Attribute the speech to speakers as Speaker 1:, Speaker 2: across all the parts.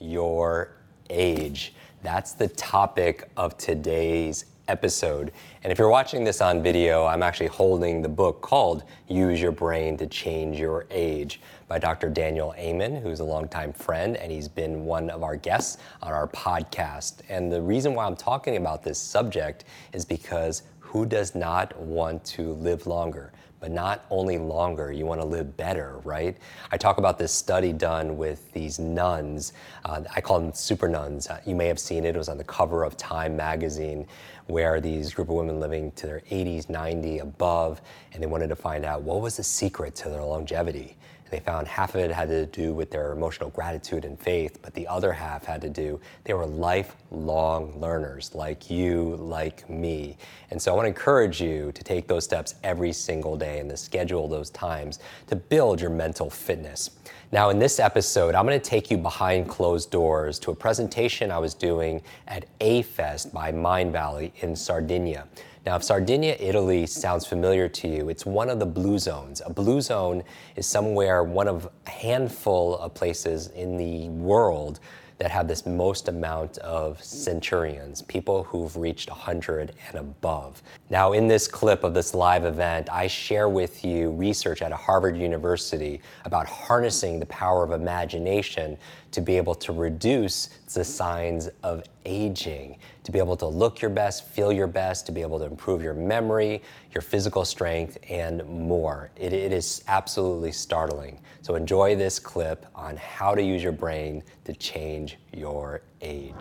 Speaker 1: your age. That's the topic of today's episode. And if you're watching this on video, I'm actually holding the book called Use Your Brain to Change Your Age by Dr. Daniel Amen, who's a longtime friend, and he's been one of our guests on our podcast. And the reason why I'm talking about this subject is because who does not want to live longer? But not only longer, you want to live better, right? I talk about this study done with these nuns. Uh, I call them super nuns. Uh, you may have seen it, it was on the cover of Time magazine, where these group of women living to their 80s, 90, above, and they wanted to find out what was the secret to their longevity. They found half of it had to do with their emotional gratitude and faith, but the other half had to do, they were lifelong learners like you, like me. And so I want to encourage you to take those steps every single day and to schedule those times to build your mental fitness. Now, in this episode, I'm going to take you behind closed doors to a presentation I was doing at A Fest by Mindvalley in Sardinia. Now, if Sardinia, Italy sounds familiar to you, it's one of the blue zones. A blue zone is somewhere, one of a handful of places in the world that have this most amount of centurions, people who've reached 100 and above. Now, in this clip of this live event, I share with you research at Harvard University about harnessing the power of imagination to be able to reduce the signs of aging, to be able to look your best, feel your best, to be able to improve your memory, your physical strength, and more. it, it is absolutely startling. So enjoy this clip on how to use your brain to change your age.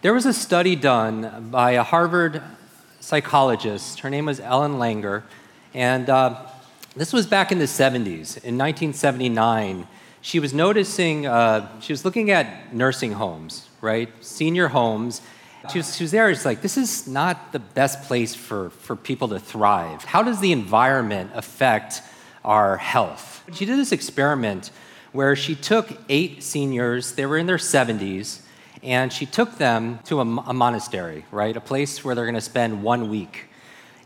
Speaker 2: There was a study done by a Harvard psychologist. Her name was Ellen Langer, and uh, this was back in the 70s. In 1979, she was noticing, uh, she was looking at nursing homes, right? Senior homes. She was, she was there, it's like, this is not the best place for, for people to thrive. How does the environment affect our health? She did this experiment where she took eight seniors, they were in their 70s, and she took them to a, a monastery, right? A place where they're gonna spend one week.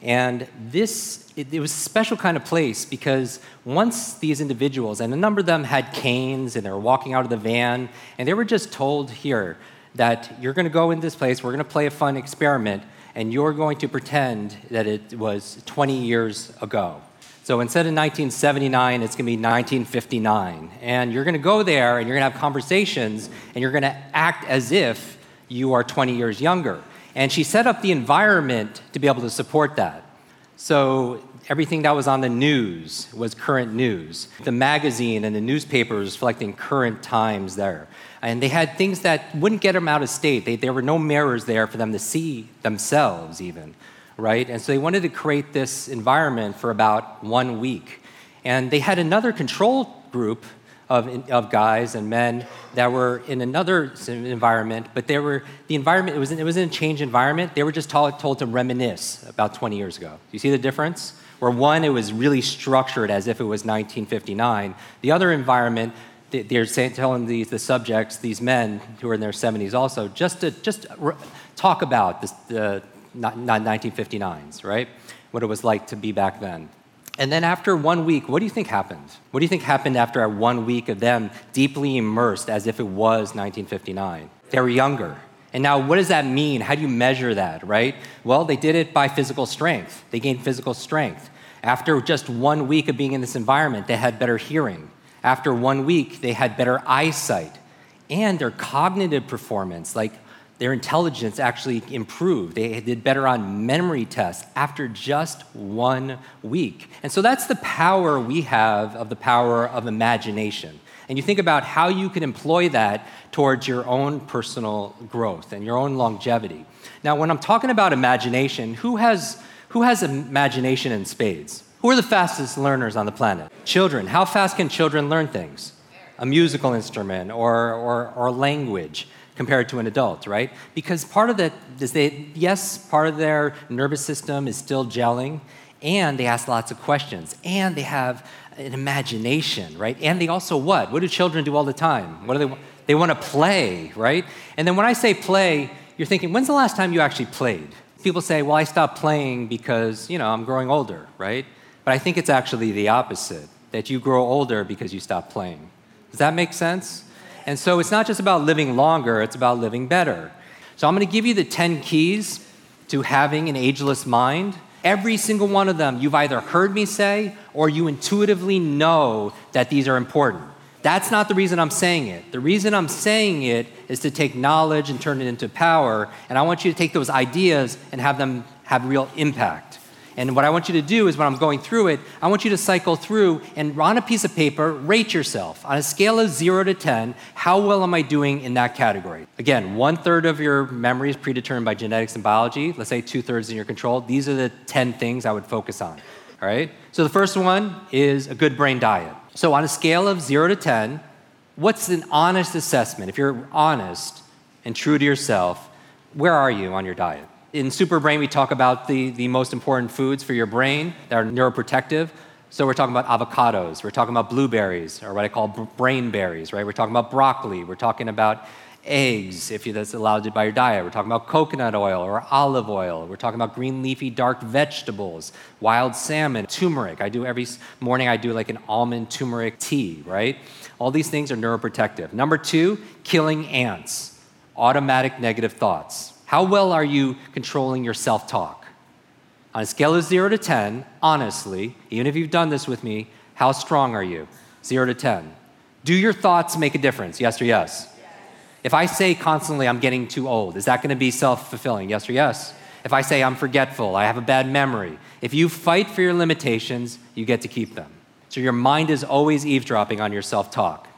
Speaker 2: And this, it, it, was a special kind of place because once these individuals, and a number of them had canes and they were walking out of the van, and they were just told here that you're going to go in this place, we're going to play a fun experiment, and you're going to pretend that it was 20 years ago. So instead of 1979, it's going to be 1959. And you're going to go there and you're going to have conversations and you're going to act as if you are 20 years younger. And she set up the environment to be able to support that. So everything that was on the news was current news. The magazine and the newspapers reflecting current times there. And they had things that wouldn't get them out of state. They, there were no mirrors there for them to see themselves, even, right? And so they wanted to create this environment for about one week. And they had another control group of, of guys and men that were in another environment, but they were, the environment, it was, it was in a changed environment. They were just told, told to reminisce about 20 years ago. Do you see the difference? Where one, it was really structured as if it was 1959. The other environment, they're saying, telling these, the subjects, these men who are in their 70s also, just to just talk about the not, not 1959s, right? What it was like to be back then. And then after one week, what do you think happened? What do you think happened after one week of them deeply immersed as if it was 1959? They were younger. And now, what does that mean? How do you measure that, right? Well, they did it by physical strength. They gained physical strength. After just one week of being in this environment, they had better hearing. After one week, they had better eyesight. And their cognitive performance, like their intelligence actually improved. They did better on memory tests after just one week. And so that's the power we have of the power of imagination. And you think about how you can employ that towards your own personal growth and your own longevity. Now, when I'm talking about imagination, who has, who has imagination in spades? Who are the fastest learners on the planet? Children. How fast can children learn things? A musical instrument or, or, or language compared to an adult, right? Because part of that is they, yes, part of their nervous system is still gelling, and they ask lots of questions, and they have an imagination, right? And they also what? What do children do all the time? What do they? They want to play, right? And then when I say play, you're thinking, when's the last time you actually played? People say, well, I stopped playing because you know I'm growing older, right? But I think it's actually the opposite. That you grow older because you stop playing. Does that make sense? And so it's not just about living longer, it's about living better. So I'm going to give you the 10 keys to having an ageless mind. Every single one of them you've either heard me say or you intuitively know that these are important. That's not the reason I'm saying it. The reason I'm saying it is to take knowledge and turn it into power. And I want you to take those ideas and have them have real impact. And what I want you to do is when I'm going through it, I want you to cycle through and on a piece of paper, rate yourself on a scale of zero to 10. How well am I doing in that category? Again, one third of your memory is predetermined by genetics and biology. Let's say two thirds in your control. These are the 10 things I would focus on. All right? So the first one is a good brain diet. So on a scale of zero to 10, what's an honest assessment? If you're honest and true to yourself, where are you on your diet? In Super Brain, we talk about the, the most important foods for your brain that are neuroprotective. So we're talking about avocados, we're talking about blueberries, or what I call brain berries, right? We're talking about broccoli, we're talking about eggs, if that's allowed by your diet. We're talking about coconut oil or olive oil. We're talking about green leafy dark vegetables, wild salmon, turmeric. I do every morning, I do like an almond turmeric tea, right? All these things are neuroprotective. Number two, killing ants, automatic negative thoughts. How well are you controlling your self talk? On a scale of zero to 10, honestly, even if you've done this with me, how strong are you? Zero to 10. Do your thoughts make a difference? Yes or yes? yes. If I say constantly, I'm getting too old, is that going to be self fulfilling? Yes or yes? If I say I'm forgetful, I have a bad memory, if you fight for your limitations, you get to keep them. So your mind is always eavesdropping on your self talk.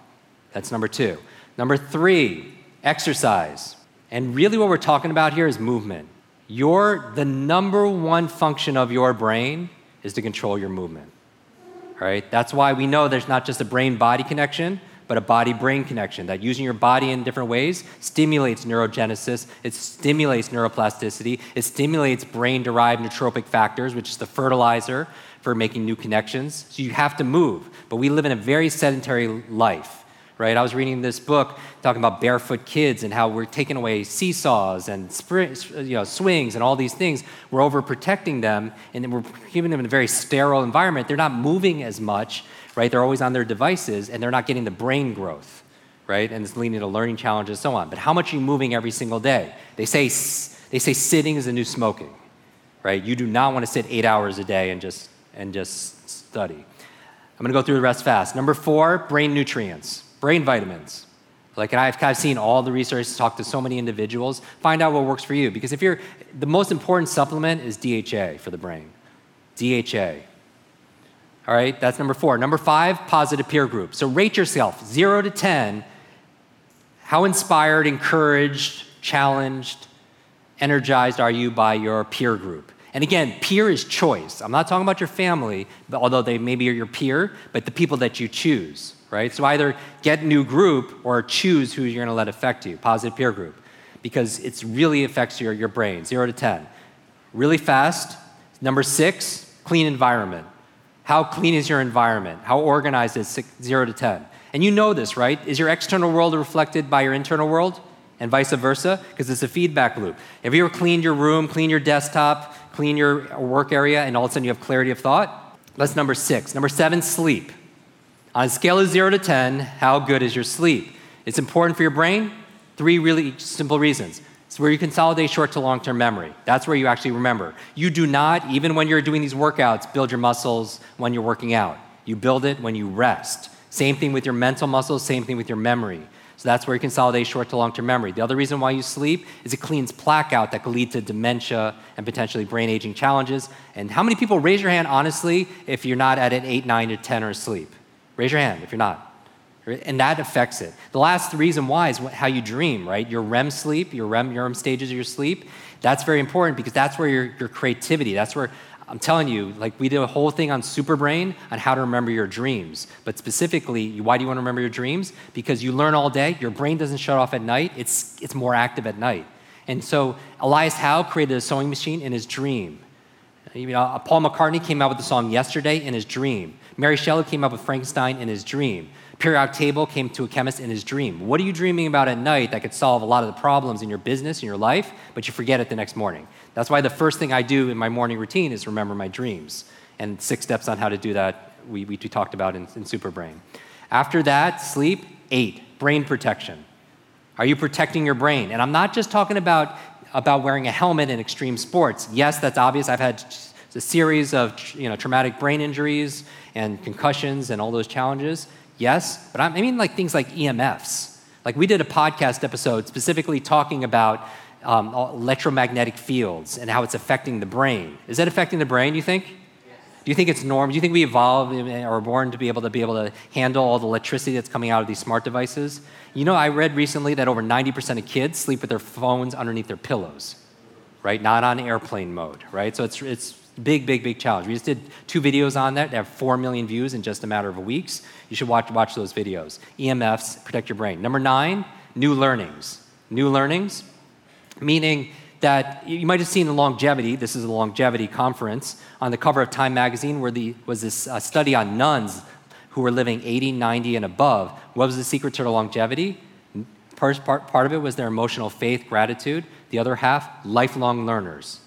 Speaker 2: That's number two. Number three, exercise. And really, what we're talking about here is movement. Your, the number one function of your brain is to control your movement. All right? That's why we know there's not just a brain body connection, but a body brain connection. That using your body in different ways stimulates neurogenesis, it stimulates neuroplasticity, it stimulates brain derived neurotrophic factors, which is the fertilizer for making new connections. So you have to move. But we live in a very sedentary life right? I was reading this book talking about barefoot kids and how we're taking away seesaws and you know, swings and all these things. We're overprotecting them and we're keeping them in a very sterile environment. They're not moving as much, right? They're always on their devices and they're not getting the brain growth, right? And it's leading to learning challenges and so on. But how much are you moving every single day? They say, they say sitting is the new smoking, right? You do not want to sit eight hours a day and just, and just study. I'm going to go through the rest fast. Number four, brain nutrients brain vitamins. Like, and I've of seen all the research, talk to so many individuals, find out what works for you. Because if you're, the most important supplement is DHA for the brain. DHA. All right, that's number four. Number five, positive peer group. So rate yourself, zero to 10. How inspired, encouraged, challenged, energized are you by your peer group? And again, peer is choice. I'm not talking about your family, although they maybe are your peer, but the people that you choose right? So either get new group or choose who you're going to let affect you, positive peer group, because it really affects your, your brain, zero to 10. Really fast. Number six, clean environment. How clean is your environment? How organized is six, zero to 10? And you know this, right? Is your external world reflected by your internal world? And vice versa? Because it's a feedback loop. Have you ever cleaned your room, clean your desktop, clean your work area, and all of a sudden you have clarity of thought? That's number six. Number seven, sleep. On a scale of zero to 10, how good is your sleep? It's important for your brain. Three really simple reasons. It's where you consolidate short to long term memory. That's where you actually remember. You do not, even when you're doing these workouts, build your muscles when you're working out. You build it when you rest. Same thing with your mental muscles, same thing with your memory. So that's where you consolidate short to long term memory. The other reason why you sleep is it cleans plaque out that could lead to dementia and potentially brain aging challenges. And how many people raise your hand honestly if you're not at an 8, 9, or 10 or sleep? Raise your hand if you're not. And that affects it. The last reason why is how you dream, right? Your REM sleep, your REM, your REM stages of your sleep. That's very important because that's where your, your creativity, that's where I'm telling you, like we did a whole thing on Superbrain on how to remember your dreams. But specifically, why do you want to remember your dreams? Because you learn all day, your brain doesn't shut off at night, it's, it's more active at night. And so Elias Howe created a sewing machine in his dream. You know, uh, Paul McCartney came out with the song Yesterday in his dream. Mary Shelley came up with Frankenstein in his dream. Periodic table came to a chemist in his dream. What are you dreaming about at night that could solve a lot of the problems in your business, in your life, but you forget it the next morning? That's why the first thing I do in my morning routine is remember my dreams. And six steps on how to do that we, we talked about in, in Superbrain. After that, sleep, eight, brain protection. Are you protecting your brain? And I'm not just talking about, about wearing a helmet in extreme sports. Yes, that's obvious. I've had a series of you know, traumatic brain injuries and concussions and all those challenges. Yes, but I mean like things like EMFs. Like we did a podcast episode specifically talking about um, electromagnetic fields and how it's affecting the brain. Is that affecting the brain, you think? Do you think it's normal? Do you think we evolved or are born to be able to be able to handle all the electricity that's coming out of these smart devices? You know, I read recently that over 90% of kids sleep with their phones underneath their pillows, right? Not on airplane mode, right? So it's, it's big, big, big challenge. We just did two videos on that. They have 4 million views in just a matter of weeks. You should watch, watch those videos. EMFs, protect your brain. Number nine, new learnings. New learnings, meaning that you might have seen the longevity. This is a longevity conference on the cover of Time magazine, where the, was this uh, study on nuns who were living 80, 90, and above. What was the secret to their longevity? First part, part of it was their emotional faith, gratitude. The other half, lifelong learners.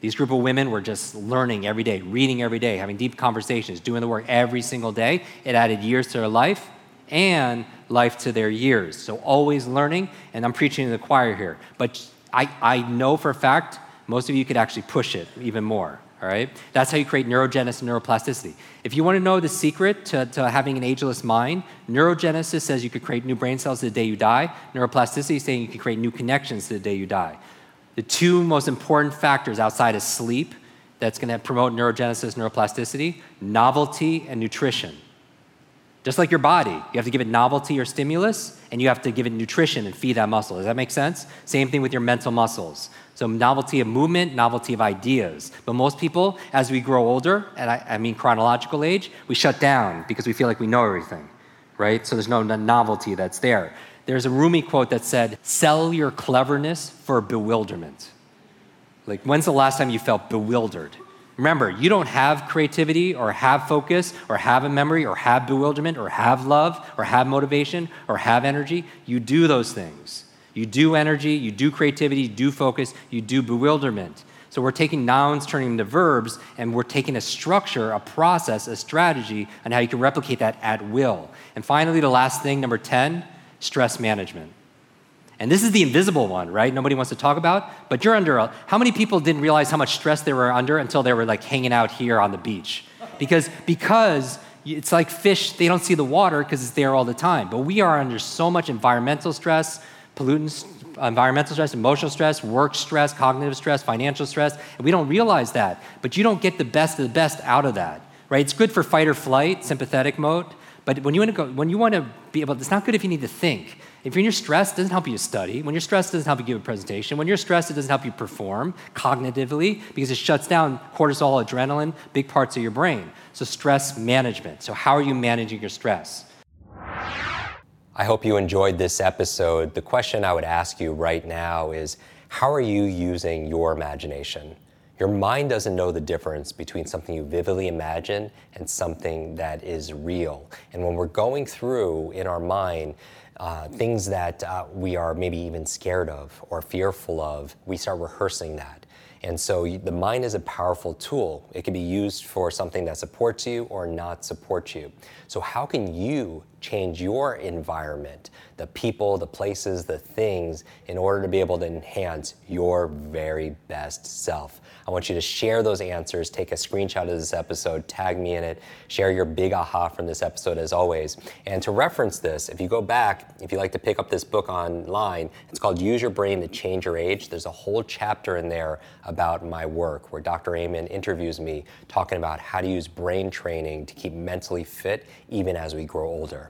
Speaker 2: These group of women were just learning every day, reading every day, having deep conversations, doing the work every single day. It added years to their life and life to their years. So always learning, and I'm preaching to the choir here. But I, I know for a fact most of you could actually push it even more. All right? That's how you create neurogenesis and neuroplasticity. If you want to know the secret to, to having an ageless mind, neurogenesis says you could create new brain cells the day you die. Neuroplasticity is saying you can create new connections the day you die. The two most important factors outside of sleep that's going to promote neurogenesis, and neuroplasticity, novelty and nutrition. Just like your body, you have to give it novelty or stimulus, and you have to give it nutrition and feed that muscle. Does that make sense? Same thing with your mental muscles. So, novelty of movement, novelty of ideas. But most people, as we grow older, and I, I mean chronological age, we shut down because we feel like we know everything, right? So, there's no novelty that's there. There's a Rumi quote that said, Sell your cleverness for bewilderment. Like, when's the last time you felt bewildered? Remember, you don't have creativity or have focus or have a memory or have bewilderment or have love or have motivation or have energy. You do those things. You do energy, you do creativity, you do focus, you do bewilderment. So we're taking nouns, turning them to verbs, and we're taking a structure, a process, a strategy, and how you can replicate that at will. And finally, the last thing, number 10, stress management. And this is the invisible one, right? Nobody wants to talk about. But you're under, a, how many people didn't realize how much stress they were under until they were like hanging out here on the beach? Because, because it's like fish, they don't see the water because it's there all the time. But we are under so much environmental stress, pollutants, environmental stress, emotional stress, work stress, cognitive stress, financial stress, and we don't realize that. But you don't get the best of the best out of that, right? It's good for fight or flight, sympathetic mode. But when you want to go, when you want to be able, it's not good if you need to think. If you're stressed, it doesn't help you study. When you're stressed, it doesn't help you give a presentation. When you're stressed, it doesn't help you perform cognitively because it shuts down cortisol, adrenaline, big parts of your brain. So, stress management. So, how are you managing your stress?
Speaker 1: I hope you enjoyed this episode. The question I would ask you right now is how are you using your imagination? Your mind doesn't know the difference between something you vividly imagine and something that is real. And when we're going through in our mind, uh, things that uh, we are maybe even scared of or fearful of, we start rehearsing that. And so the mind is a powerful tool. It can be used for something that supports you or not supports you. So, how can you change your environment, the people, the places, the things, in order to be able to enhance your very best self? I want you to share those answers, take a screenshot of this episode, tag me in it, share your big aha from this episode as always. And to reference this, if you go back, if you like to pick up this book online, it's called Use Your Brain to Change Your Age. There's a whole chapter in there about my work where Dr. Amen interviews me talking about how to use brain training to keep mentally fit even as we grow older.